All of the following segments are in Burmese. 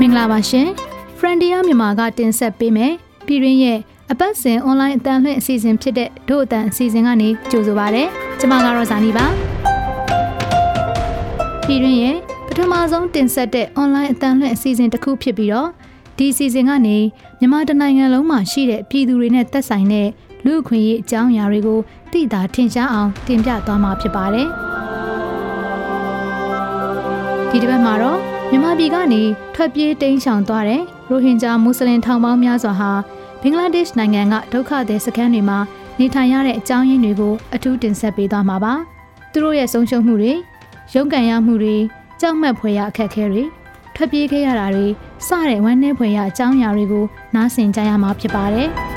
မင်္ဂလာပါရှင် Frontier မြန်မာကတင်ဆက်ပေးမယ်ပြည်ရင်းရဲ့အပတ်စဉ် online အတန်းလှည့်အစီအစဉ်ဖြစ်တဲ့ဒို့အတန်းအစီအစဉ်ကနေကြိုဆိုပါရစေကျွန်မကတော့ဇာနီပါပြည်ရင်းရဲ့ပထမဆုံးတင်ဆက်တဲ့ online အတန်းလှည့်အစီအစဉ်တစ်ခုဖြစ်ပြီးတော့ဒီအစီအစဉ်ကနေမြန်မာတနိုင်ငံလုံးမှာရှိတဲ့ပြည်သူတွေနဲ့သက်ဆိုင်တဲ့လူ့အခွင့်အရေးအကြောင်းအရာတွေကိုသိတာထင်ရှားအောင်တင်ပြသွားမှာဖြစ်ပါတယ် ဒီတစ်ပတ်မှာတော့မြန်မာပြည်ကနေထွက်ပြေးတိမ်းရှောင်သွားတဲ့ရိုဟင်ဂျာမွတ်စလင်ထောင်ပေါင်းများစွာဟာဘင်္ဂလားဒေ့ရှ်နိုင်ငံကဒုက္ခသည်စခန်းတွေမှာနေထိုင်ရတဲ့အကြောင်းရင်းတွေကိုအထူးတင်ဆက်ပေးသွားမှာပါ။သူတို့ရဲ့ဆုံးရှုံးမှုတွေရုန်းကန်ရမှုတွေကြောက်မက်ဖွယ်ရအခက်အခဲတွေထွက်ပြေးခဲ့ရတာတွေစတဲ့ဝမ်းနည်းဖွယ်ရအကြောင်းအရာတွေကိုနားဆင်ကြရမှာဖြစ်ပါတယ်။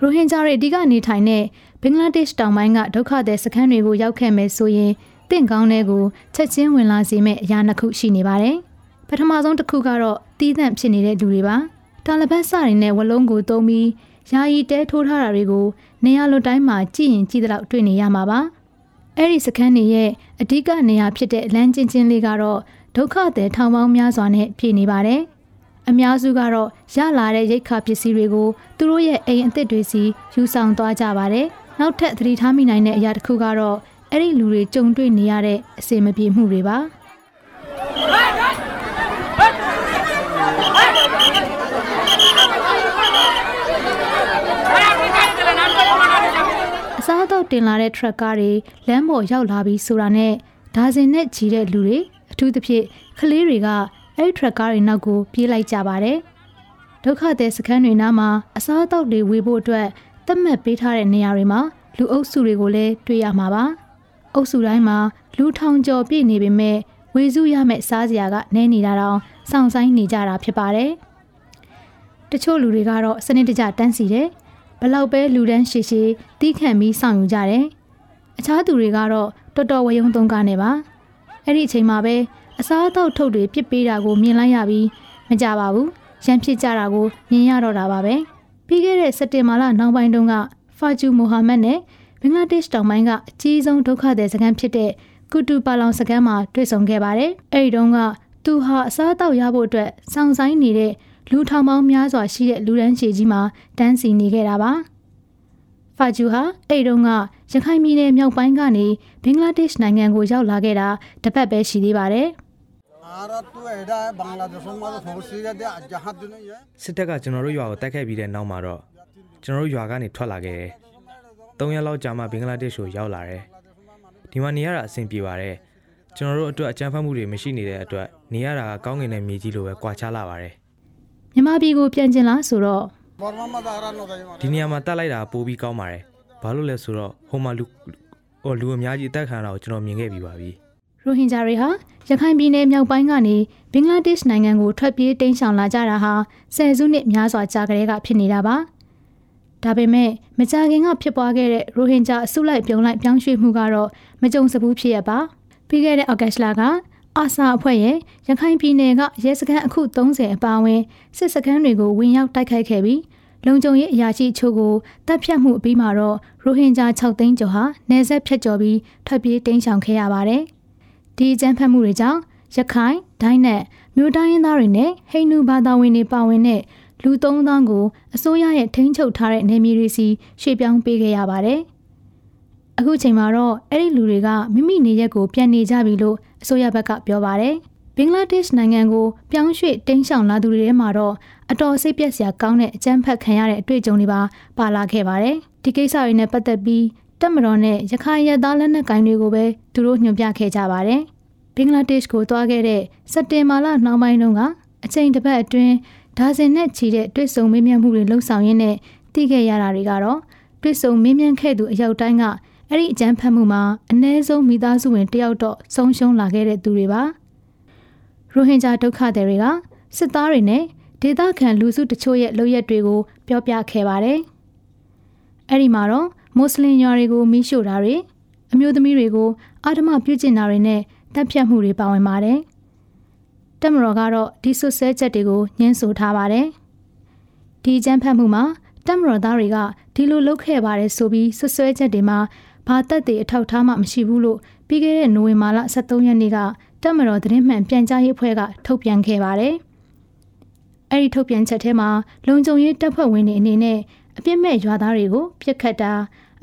ရိုဟင်ဂျာတွေအဓိကနေထိုင်တဲ့ဘင်္ဂလားဒေ့ရှ်တောင်ပိုင်းကဒုက္ခသည်စခန်းတွေကိုရောက်ခဲ့မယ်ဆိုရင်တင့်ကောင်းတဲ့ကိုချက်ချင်းဝင်လာစေမယ့်အရာနှစ်ခုရှိနေပါတယ်။ပထမဆုံးတစ်ခုကတော့တီးသန့်ဖြစ်နေတဲ့လူတွေပါ။တာလဘတ်စတွေနဲ့ဝလုံးကိုတုံးပြီးယာယီတဲထိုးထားတာတွေကိုနေရာလွတ်တိုင်းမှာကြည့်ရင်ကြည့်တော့တွေ့နေရမှာပါ။အဲ့ဒီစခန်းတွေရဲ့အဓိကနေရာဖြစ်တဲ့လမ်းချင်းချင်းလေးကတော့ဒုက္ခသည်ထောင်ပေါင်းများစွာနဲ့ပြည့်နေပါတယ်။ အများစုကတော့ရလာတဲ့ရိတ်ခါပစ္စည်းတွေကိုသူတို့ရဲ့အိမ်အသစ်တွေစီယူဆောင်သွားကြပါတယ်။နောက်ထပ်သတိထားမိနိုင်တဲ့အရာတစ်ခုကတော့အဲ့ဒီလူတွေကြုံတွေ့နေရတဲ့အစင်မပြေမှုတွေပါ။အစားအသောက်တင်လာတဲ့ထရက်ကားတွေလမ်းပေါ်ရောက်လာပြီးဆိုတာနဲ့ဒါဇင်နဲ့ချီတဲ့လူတွေအထူးသဖြင့်ကလေးတွေက အဲ့ထရက်ကားတွေနောက်ကိုပြေးလိုက်ကြပါတယ်။ဒုက္ခသည်စခန်းတွေနားမှာအစားအသောက်တွေဝေဖို့အတွက်သတ်မှတ်ပေးထားတဲ့နေရာတွေမှာလူအုပ်စုတွေကိုလည်းတွေ့ရမှာပါ။အုပ်စုတိုင်းမှာလူထောင်ကျော်ပြည့်နေပေမဲ့ဝေစုရမယ့်စားစရာကနည်းနေတာတောင်စောင့်ဆိုင်နေကြတာဖြစ်ပါတယ်။တချို့လူတွေကတော့စနစ်တကျတန်းစီတယ်။ဘလောက်ပဲလူတန်းရှည်ရှည်တီးခန့်ပြီးစောင့်ယူကြတယ်။အခြားသူတွေကတော့တော်တော်ဝယုံသုံးကားနေပါ။အဲ့ဒီအချိန်မှာပဲ အစားအသောက်ထုတ်တွေပြစ်ပေးတာကိုမြင်လိုက်ရပြီးမကြပါဘူးရန်ဖြစ်ကြတာကိုမြင်ရတော့တာပါပဲပြီးခဲ့တဲ့စက်တင်ဘာလနောက်ပိုင်းတုန်းကဖာဂျူမိုဟာမက်နဲ့ဘင်္ဂလားဒေ့ရှ်တောင်ပိုင်းကအကြီးဆုံးဒုက္ခသည်စခန်းဖြစ်တဲ့ကုတူပါလောင်စခန်းမှာတွေ့ဆုံခဲ့ပါတယ်အဲဒီတုန်းကသူဟာအစားအသောက်ရဖို့အတွက်စောင့်ဆိုင်နေတဲ့လူထောင်ပေါင်းများစွာရှိတဲ့လူရန်ရှည်ကြီးမှာတန်းစီနေခဲ့တာပါဖာဂျူဟာအဲ့တုန်းကရခိုင်ပြည်နယ်မြောက်ပိုင်းကနေဘင်္ဂလားဒေ့ရှ်နိုင်ငံကိုရောက်လာခဲ့တာတစ်ပတ်ပဲရှိသေးပါတယ်။ စစ်တပ်ကကျွန်တော်တို့ရွာကိုတိုက်ခိုက်ပြီးတဲ့နောက်မှာတော့ကျွန်တော်တို့ရွာကနေထွက်လာခဲ့တယ်။၃ရက်လောက်ကြာမှဘင်္ဂလားဒေ့ရှ်ကိုရောက်လာတယ်။ဒီမှာနေရတာအဆင်ပြေပါတယ်။ကျွန်တော်တို့အတွက်အကြမ်းဖက်မှုတွေမရှိနေတဲ့အတွက်နေရတာကကောင်းကင်တဲ့မြေကြီးလိုပဲကွာခြားလာပါတယ်။မြမပြည်ကိုပြန်ကျင်လားဆိုတော့ဒီနေရာမှာတက်လိုက်တာပိုပြီးကောင်းပါတယ်။ဘာလို့လဲဆိုတော့ဟိုမှာလူဟိုလူအများကြီးအသက်ခံတာကိုကျွန်တော်မြင်ခဲ့ပြီးပါပြီ။ ရိုဟင်ဂျာတွေဟာရခိုင်ပြည်နယ်မြောက်ပိုင်းကနေဘင်္ဂလားဒေ့ရှ်နိုင်ငံကိုထွက်ပြေးတိမ်းရှောင်လာကြတာဟာဆယ်စုနှစ်များစွာကြာကလေးကဖြစ်နေတာပါ။ဒါပေမဲ့မကြာခင်ကဖြစ်ပွားခဲ့တဲ့ရိုဟင်ဂျာအစုလိုက်ပြုံလိုက်ပြောင်းရွှေ့မှုကတော့မကြုံစဘူးဖြစ်ရပါ။ပြီးခဲ့တဲ့အောက်ဂတ်လကအာဆာအဖွဲ့ရဲ့ရခိုင်ပြည်နယ်ကရဲစခန်းအခု30အပါအဝင်စစ်စခန်းတွေကိုဝင်ရောက်တိုက်ခိုက်ခဲ့ပြီးလုံခြုံရေးအရာရှိချို့ကိုတပ်ဖြတ်မှုအပြီးမှာတော့ရိုဟင်ဂျာ6သိန်းကျော်ဟာနေဆက်ဖြတ်ကျော်ပြီးထွက်ပြေးတိမ်းရှောင်ခဲ့ရပါတယ်။ ဒီအကြမ်းဖက်မှုတွေကြောင့်ရခိုင်ဒိုင်းနဲ့မြို့တိုင်းရင်းသားတွေနဲ့ဟိန္ဒူဘာသာဝင်တွေပါဝင်တဲ့လူ3000ကိုအစိုးရရဲ့ထိန်းချုပ်ထားတဲ့နေမြေတွေစီရွှေ့ပြောင်းပေးခဲ့ရပါတယ်။အခုချိန်မှာတော့အဲ့ဒီလူတွေကမိမိနေရက်ကိုပြန်နေကြပြီလို့အစိုးရဘက်ကပြောပါတယ်။ဘင်္ဂလားဒေ့ရှ်နိုင်ငံကိုပြောင်းရွှေ့တင်းရှောင်လာသူတွေထဲမှာတော့အတော်စိတ်ပြက်စရာကောင်းတဲ့အကြမ်းဖက်ခံရတဲ့အတွေ့အကြုံတွေပါပါလာခဲ့ပါတယ်။ဒီကိစ္စတွေနဲ့ပတ်သက်ပြီးတက်မတော်နဲ့ရခိုင်ရသားလက်နက်ကိုင်တွေကိုပဲသူတို့ညွှန်ပြခဲ့ကြပါတယ်။ ဘင်္ဂလားဒေ့ရှ်ကိုသွားခဲ့တဲ့စက်တင်ဘာလနှောင်းပိုင်းတုန်းကအချိန်တစ်ပတ်အတွင်းဒါဇင်နဲ့ချီတဲ့တွေ့ဆုံမေးမြန်းမှုတွေလှုပ်ဆောင်ရင်းနဲ့သိခဲ့ရတာတွေကတော့တွေ့ဆုံမေးမြန်းခဲ့သူအယောက်တိုင်းကအဲ့ဒီအကြမ်းဖက်မှုမှာအ ਨੇ ဆုံးမိသားစုဝင်တယောက်တော့ဆုံးရှုံးလာခဲ့တဲ့သူတွေပါ။ရိုဟင်ဂျာဒုက္ခသည်တွေကစစ်သားတွေနဲ့ဒေသခံလူစုတချို့ရဲ့လုပ်ရက်တွေကိုပြောပြခဲ့ပါတယ်။အဲ့ဒီမှာတော့မွတ်စလင်ရွာတွေကိုမိရှို့တာတွေအမျိုးသမီးတွေကိုအာဓမပြုကျင့်တာတွေနဲ့ တပ်ဖြတ်မှုတွေပါဝင်ပါတယ်။တက်မတော်ကတော့ဒီဆွဆဲချက်တွေကိုညှင်းဆိုထားပါတယ်။ဒီကြမ်းဖက်မှုမှာတက်မတော်သားတွေကဒီလိုလုပ်ခဲ့ပါတယ်ဆိုပြီးဆွဆွဲချက်တွေမှာဘာသက်တွေအထောက်ထားမှမရှိဘူးလို့ပြီးခဲ့တဲ့နိုဝင်ဘာလ23ရက်နေ့ကတက်မတော်သတင်းမှန်ပြန်ကြားရေးအဖွဲ့ကထုတ်ပြန်ခဲ့ပါတယ်။အဲ့ဒီထုတ်ပြန်ချက်ထဲမှာလုံခြုံရေးတပ်ဖွဲ့ဝင်တွေအနေနဲ့အပြစ်မဲ့ရွာသားတွေကိုပြစ်ခတ်တာ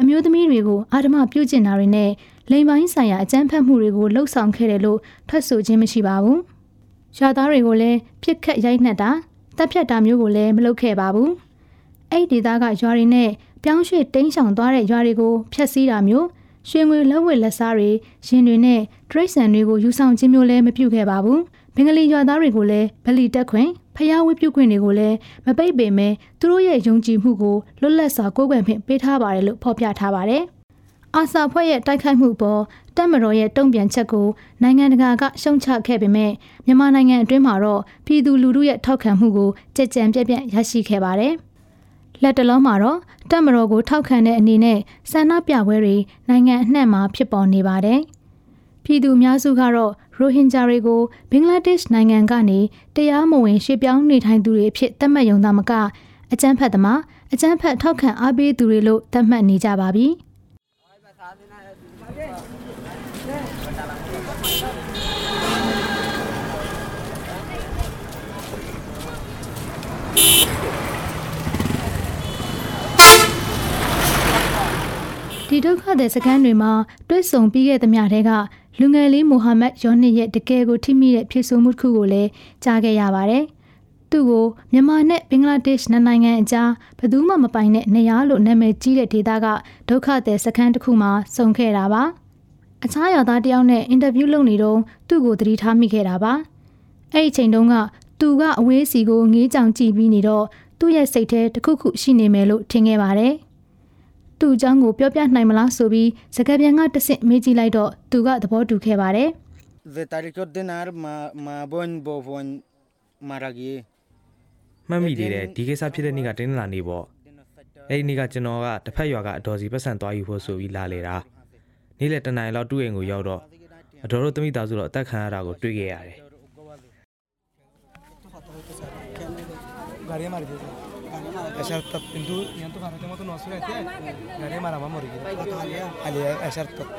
အမျိုးသမီးတွေကိုအာဓမပြုကျင့်တာတွေနဲ့ လိမ်ပိုင်းဆိုင်ရာအကြမ်းဖက်မှုတွေကိုလှုပ်ဆောင်ခဲ့တယ်လို့ထွက်ဆိုခြင်းမရှိပါဘူး။ရွာသားတွေကိုလည်းပြစ်ခတ်ရိုက်နှက်တာတပ်ဖြတ်တာမျိုးကိုလည်းမလုပ်ခဲ့ပါဘူး။အဲ့ဒီဒေသကရွာတွေနဲ့ပြောင်းရွှေ့တင်းဆောင်သွားတဲ့ရွာတွေကိုဖျက်ဆီးတာမျိုးရွှေငွေလက်ဝဲလက်စားတွေရင်တွေနဲ့ဒရိတ်ဆန်တွေကိုယူဆောင်ခြင်းမျိုးလည်းမပြုခဲ့ပါဘူး။ဘင်္ဂလီရွာသားတွေကိုလည်းဗလီတက်ခွင့်ဖျားဝတ်ပြုခွင့်တွေကိုလည်းမပိတ်ပေမဲ့သူတို့ရဲ့ယုံကြည်မှုကိုလွတ်လပ်စွာကိုးကွယ်ခွင့်ပေးထားပါတယ်လို့ဖော်ပြထားပါတယ်။ အာဆာဖွဲ့ရဲ့တိုက်ခိုက်မှုပေါ်တက်မတော်ရဲ့တုံ့ပြန်ချက်ကိုနိုင်ငံတကာကရှုံချခဲ့ပေမဲ့မြန်မာနိုင်ငံအတွင်းမှာတော့ပြည်သူလူထုရဲ့ထောက်ခံမှုကိုကြက်ကြံပြက်ပြက်ရရှိခဲ့ပါတယ်။လက်တလုံးမှာတော့တက်မတော်ကိုထောက်ခံတဲ့အနေနဲ့ဆန္ဒပြပွဲတွေနိုင်ငံအနှံ့မှာဖြစ်ပေါ်နေပါတယ်။ပြည်သူအများစုကတော့ရိုဟင်ဂျာတွေကိုဘင်္ဂလားဒေ့ရှ်နိုင်ငံကနေတရားမဝင်ရွှေ့ပြောင်းနေထိုင်သူတွေအဖြစ်သတ်မှတ်ရုံသာမကအကြမ်းဖက်သမားအကြမ်းဖက်ထောက်ခံအားပေးသူတွေလို့သတ်မှတ်နေကြပါပြီ ဒီဒုက္ခတဲ့စကန်တွေမှာတွဲဆုံပြီးခဲ့သမျှတဲကလူငယ်လေးမိုဟာမက်ယောနစ်ရဲ့တကယ်ကိုထိမိတဲ့ဖြစ်ဆိုမှုတစ်ခုကိုလည်းကြားခဲ့ရပါတယ်။ သူ့ကိုမြန်မာနဲ့ဘင်္ဂလားဒေ့ရှ်နိုင်ငံအကြားဘယ်သူမှမပိုင်တဲ့နေရာလို့နာမည်ကြီးတဲ့ဒေသကဒုက္ခသည်စခန်းတစ်ခုမှာစုံခဲ့တာပါ။အခြားရွာသားတယောက်နဲ့အင်တာဗျူးလုပ်နေတော့သူ့ကိုသတိထားမိခဲ့တာပါ။အဲ့ဒီချိန်တုန်းကသူကအဝေးစီကိုငေးကြောင်ကြည့်ပြီးနေတော့သူ့ရဲ့စိတ်ထဲတခုခုရှိနေမယ်လို့ထင်ခဲ့ပါတယ်။သူ့အကြောင်းကိုပြောပြနိုင်မလားဆိုပြီးစကားပြန်ကတဆင့်မေးကြည့်လိုက်တော့သူကသဘောတူခဲ့ပါတယ်။ The tarikot dinar ma ma bon bo bon maragi မှတ်မိသေးတယ်ဒီကိစ္စဖြစ်တဲ့နေ့ကတင်းလာနေပေါ့အဲ့ဒီနေ့ကကျွန်တော်ကတစ်ဖက်ရွာကအတော်စီပတ်စံသွားယူဖို့ဆိုပြီးလာလေတာနေ့လယ်တနင်္လာလောက်တူအိမ်ကိုရောက်တော့အတော်တို့တမိသားစုတော့အသက်ခံရတာကိုတွေ့ခဲ့ရတယ်အရှာတပ်ပင်ဒူယန်တူခါရတမတူနော်ဆူရတဲ့ငရေမာရာမမော်ရီကဘာတူအလီယာအလီယာအရှာတပ်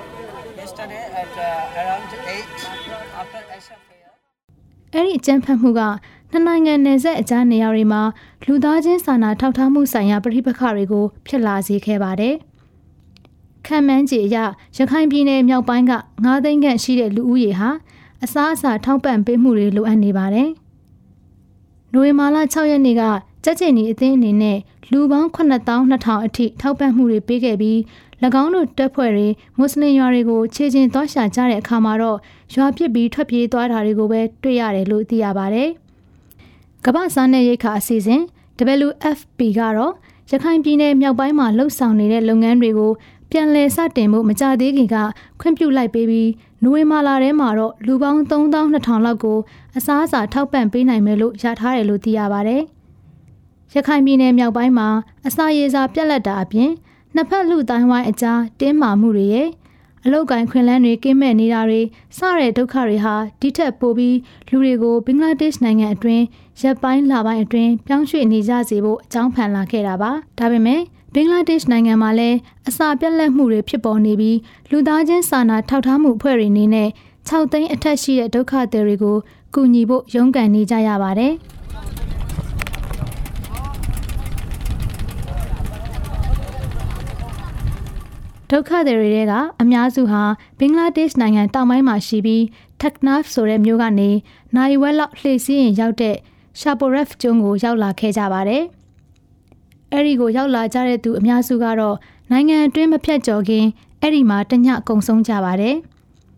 yesterday at around 8 after asha prayer အဲ့ဒီအကြံဖတ်မှုက နှစ်နိုင်ငံနယ်စပ်အကြားနေရာတွေမှာလူသားချင်းစာနာထောက်ထားမှုဆိုင်ရာပြိပခါတွေကိုဖြစ်လာစေခဲ့ပါတယ်။ခံမှန်းကြည့်အရရခိုင်ပြည်နယ်မြောက်ပိုင်းက9သိန်းခန့်ရှိတဲ့လူဦးရေဟာအစားအစာထောက်ပံ့ပေးမှုတွေလိုအပ်နေပါတယ်။နိုဝင်ဘာလ6ရက်နေ့ကကြက်ချင်နီအသင်းအနေနဲ့လူပေါင်း9200အထိထောက်ပံ့မှုတွေပေးခဲ့ပြီး၎င်းတို့တပ်ဖွဲ့တွေမွတ်စလင်ရွာတွေကိုခြေချင်းသွားရှာကြတဲ့အခါမှာတော့ရွာပစ်ပြီးထွက်ပြေးသွားတာတွေကိုပဲတွေ့ရတယ်လို့သိရပါတယ်။ ကမ္ဘာစားနယ်ရိတ်ခါအစီအစဉ် WFP ကတော့ရခိုင်ပြည်နယ်မြောက်ပိုင်းမှာလှုပ်ဆောင်နေတဲ့လုပ်ငန်းတွေကိုပြန်လည်စတင်မှုမကြသေးခင်ကခွင့်ပြုလိုက်ပေးပြီးနိုဝင်ဘာလထဲမှာတော့လူပေါင်း3200လောက်ကိုအစားအစာထောက်ပံ့ပေးနိုင်မယ်လို့ရထားတယ်လို့သိရပါတယ်။ရခိုင်ပြည်နယ်မြောက်ပိုင်းမှာအစာရေစာပြက်လက်တာအပြင်နှစ်ဖက်လူတိုင်းဝိုင်းအကြားတင်းမာမှုတွေရဲ့ အလောက်ကိုင်းခွင်လန်းတွေကင်းမဲ့နေတာတွေစတဲ့ဒုက္ခတွေဟာဒီထက်ပိုပြီးလူတွေကိုဘင်္ဂလားဒေ့ရှ်နိုင်ငံအတွင်းရပ်ပိုင်းလပိုင်းအတွင်းပြောင်းရွှေ့နေကြစေဖို့အကြောင်းဖန်လာခဲ့တာပါဒါပေမဲ့ဘင်္ဂလားဒေ့ရှ်နိုင်ငံမှာလည်းအစာပြက်လက်မှုတွေဖြစ်ပေါ်နေပြီးလူသားချင်းစာနာထောက်ထားမှုအဖွဲ့တွေအနေနဲ့6သိန်းအထက်ရှိတဲ့ဒုက္ခသည်တွေကိုကူညီဖို့ရုန်းကန်နေကြရပါတယ်။ ဒုက္ခသည်တွေထဲကအများစုဟာဘင်္ဂလားဒေ့ရှ်နိုင်ငံတောင်ပိုင်းမှာရှိပြီး Taknaf ဆိုတဲ့မြို့ကနေနိုင်ဝက်လောက်လှည့်စီးရင်ရောက်တဲ့ Shaporef ကျွန်းကိုရောက်လာခဲ့ကြပါတယ်။အဲ့ဒီကိုရောက်လာကြတဲ့သူအများစုကတော့နိုင်ငံအတွင်းမဖြတ်ကျော်ခင်အဲ့ဒီမှာတညကုံဆုံးကြပါတယ်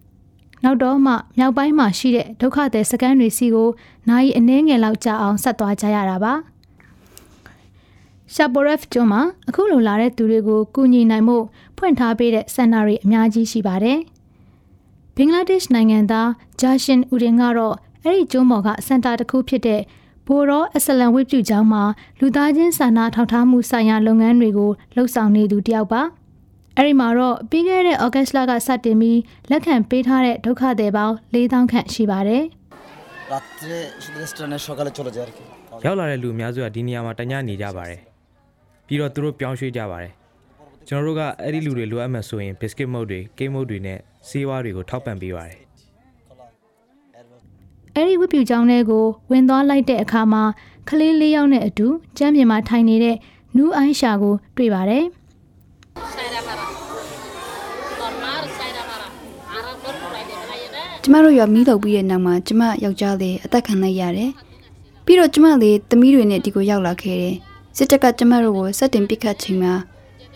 ။နောက်တော့မှမြောက်ပိုင်းမှာရှိတဲ့ဒုက္ခသည်စခန်းတွေစီကိုနိုင်အနှဲငယ်လောက်ကြာအောင်ဆက်သွားကြရတာပါ။ ရှာပိုရက်ကျွန်းမှာအခုလိုလာတဲ့သူတွေကိုကူညီနိုင်မှုဖွင့်ထားပေးတဲ့စင်တာတွေအများကြီးရှိပါတယ်။ဘင်္ဂလားဒေ့ရှ်နိုင်ငံသားဂျာရှင်ဦးရင်ကတော့အဲ့ဒီကျွန်းပေါ်ကစင်တာတစ်ခုဖြစ်တဲ့ဘိုရောအစလန်ဝိပြုကျောင်းမှာလူသားချင်းစာနာထောက်ထားမှုဆိုင်ရာလုပ်ငန်းတွေကိုလှုပ်ဆောင်နေသူတယောက်ပါ။အဲ့ဒီမှာတော့ပြီးခဲ့တဲ့ဩဂတ်လကစတင်ပြီးလက်ခံပေးထားတဲ့ဒုက္ခသည်ပေါင်း4000ခန့်ရှိပါတယ်။ရောက်လာတဲ့လူအများစုကဒီနေရာမှာတညနေကြပါတယ် ပြီးတော့သူတို့ပြောင်းရွှေ့ကြပါတယ်ကျွန်တော်တို့ကအဲ့ဒီလူတွေလိုအပ်မှဆိုရင် biscuit မုတ်တွေ cake မုတ်တွေနဲ့ဆေးဝါးတွေကိုထောက်ပံ့ပေးပါတယ်။အဲ့ဒီဝတ်ပြူကျောင်းထဲကိုဝင်သွားလိုက်တဲ့အခါမှာကလေးလေးယောက်နဲ့အတူကျမ်းပြင်မှာထိုင်နေတဲ့နူးအိုင်းရှာကို တွေ့ပါတယ်။ Saya marah. Normal saya marah. Arab pun mulai dia kaya dah. ကျမတို့ရွာမီးလောက်ပြီးတဲ့နောက်မှာကျမယောက်ျားလေးအသက်ခံလိုက်ရတယ်။ပြီးတော့ကျမလေးသမီးတွေနဲ့ဒီကိုရောက်လာခဲ့တယ်။ စစ်တပ်ကကျမတို့ကိုစက်တင်ပစ်ခတ်ချိန်မှာ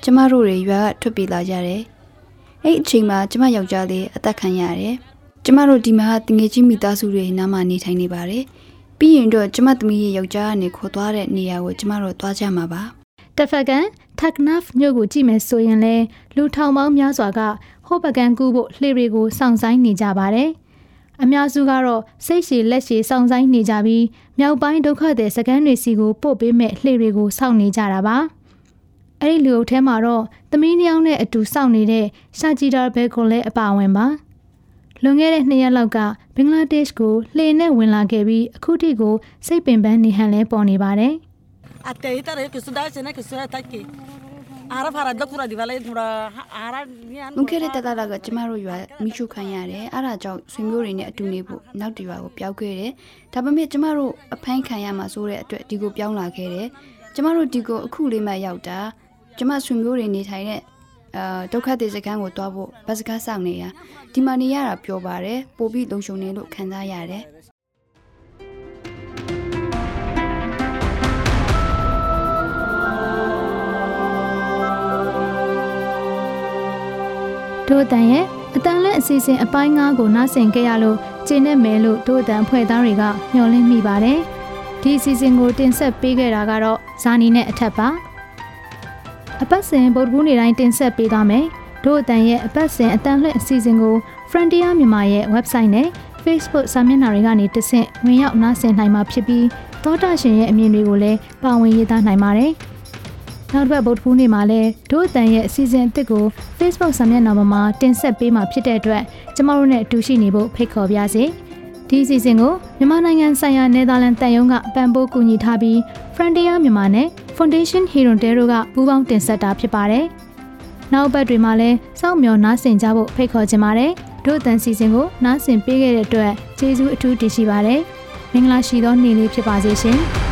ကျမတို့တွေရွာကထွက်ပြေးလာကြတယ်။အဲ့ဒီအချိန်မှာကျမယောက်ျားလေးအသက်ခံရတယ်။ကျမတို့ဒီမှာတငယ်ချင်းမိသားစုတွေနားမှာနေထိုင်နေပါတယ်။ပြီးရင်တော့ကျမသမီးရဲ့ယောက်ျားကနေခေါ်သွားတဲ့နေရာကိုကျမတို့သွားကြမှာပါ။တစ်ဖက်ကန်တက်နဖ်မြို့ကိုကြည့်မယ်ဆိုရင်လဲလူထောင်ပေါင်းများစွာကဟိုဘကန်ကူးဖို့လှေတွေကိုစောင့်ဆိုင်းနေကြပါတယ်။ အများစုကတော့စိတ်ရှည်လက်ရှည်စောင့်ဆိုင်းနေကြပြီးမြောက်ပိုင်းဒုက္ခသည်စခန်းတွေစီကိုပို့ပေးမဲ့လှေတွေကိုစောင့်နေကြတာပါ။အဲ့ဒီလူအုပ်ထဲမှာတော့သမီးနှစ်ယောက်နဲ့အတူစောင့်နေတဲ့ရှာဂျီဒါဘဲကိုလည်းအပါအဝင်ပါ။လွန်ခဲ့တဲ့နှစ်ရက်လောက်ကဘင်္ဂလားဒေ့ရှ်ကိုလှေနဲ့ဝင်လာခဲ့ပြီးအခုထိကိုစိတ်ပင်ပန်းနေဟန်လဲပေါ်နေပါတယ်။ Ate ita re kusuda sene kusuda taki. Ara fara dokura di vale thora ara ni an လွန်ခဲ့တဲ့တသက်လောက်ကကျမတို့ရွာမိရှုခံရတယ်အဲ့ဒါကြောင့်ဆွေမျိုးတွေနဲ့အတူနေဖို့နောက်တစ်ရွာကိုပြောင်းခဲ့တယ်ဒါပေမဲ့ကျမတို့အဖိုင်းခံရမှာဆိုတဲ့အတွက်ဒီကိုပြောင်းလာခဲ့တယ်ကျမတို့ဒီကိုအခုလေးမှရောက်တာကျမဆွေမျိုးတွေနေထိုင်တဲ့အာဒုက္ခသည်စခန်းကိုတွားဖို့ဘတ်စကားဆောင်နေရဒီမှာနေရတာပြောပါတယ်ပို့ပြီးလုံခြုံနေလို့ခံစားရတယ် တို့အတန်ရဲ့အတန်လက်အစီအစဉ်အပိုင်း9ကိုနားဆင်ကြရလို့ကျင်းနဲ့မဲလို့တို့အတန်ဖွဲ့သားတွေကမျှော်လင့်မိပါတယ်။ဒီအစီအစဉ်ကိုတင်ဆက်ပေးခဲ့တာကတော့ဇာနီနဲ့အထက်ပါ။အပတ်စဉ်ဗုဒ္ဓဂူးနေ့တိုင်းတင်ဆက်ပေးသွားမယ်။တို့အတန်ရဲ့အပတ်စဉ်အတန်လက်အစီအစဉ်ကို Frontier မြန်မာရဲ့ website နဲ့ Facebook စာမျက်နှာတွေကနေတဆင့်ဝင်ရောက်နားဆင်နိုင်မှာဖြစ်ပြီးသောတာရှင်ရဲ့အမြင်တွေကိုလည်းပါဝင်ရေးသားနိုင်ပါတယ်။ နောက်တစ်ပတ်ဗုဒ္ဓဖူးနေ့မှာလည်းဒို့အတန်ရဲ့အစီအစဉ်အသစ်ကို Facebook စာမျက်နှာပေါ်မှာတင်ဆက်ပေးမှာဖြစ်တဲ့အတွက်ကျမတို့နဲ့အတူရှိနေဖို့ဖိတ်ခေါ်ပါရစေ။ဒီအစီအစဉ်ကိုမြန်မာနိုင်ငံဆိုင်ရာနယ်သာလန်တန်ယုံကပံ့ပိုးကူညီထားပြီး Frontier မြန်မာနဲ့ Foundation Hero Dero ကပူးပေါင်းတင်ဆက်တာဖြစ်ပါတယ်။နောက်ပတ်တွေမှာလည်းစောင့်မျှော်နားဆင်ကြဖို့ဖိတ်ခေါ်ချင်ပါတယ်။ဒို့အတန်စီစဉ်ကိုနားဆင်ပေးခဲ့တဲ့အတွက်ကျေးဇူးအထူးတင်ရှိပါတယ်။မင်္ဂလာရှိသောနေ့လေးဖြစ်ပါစေရှင်။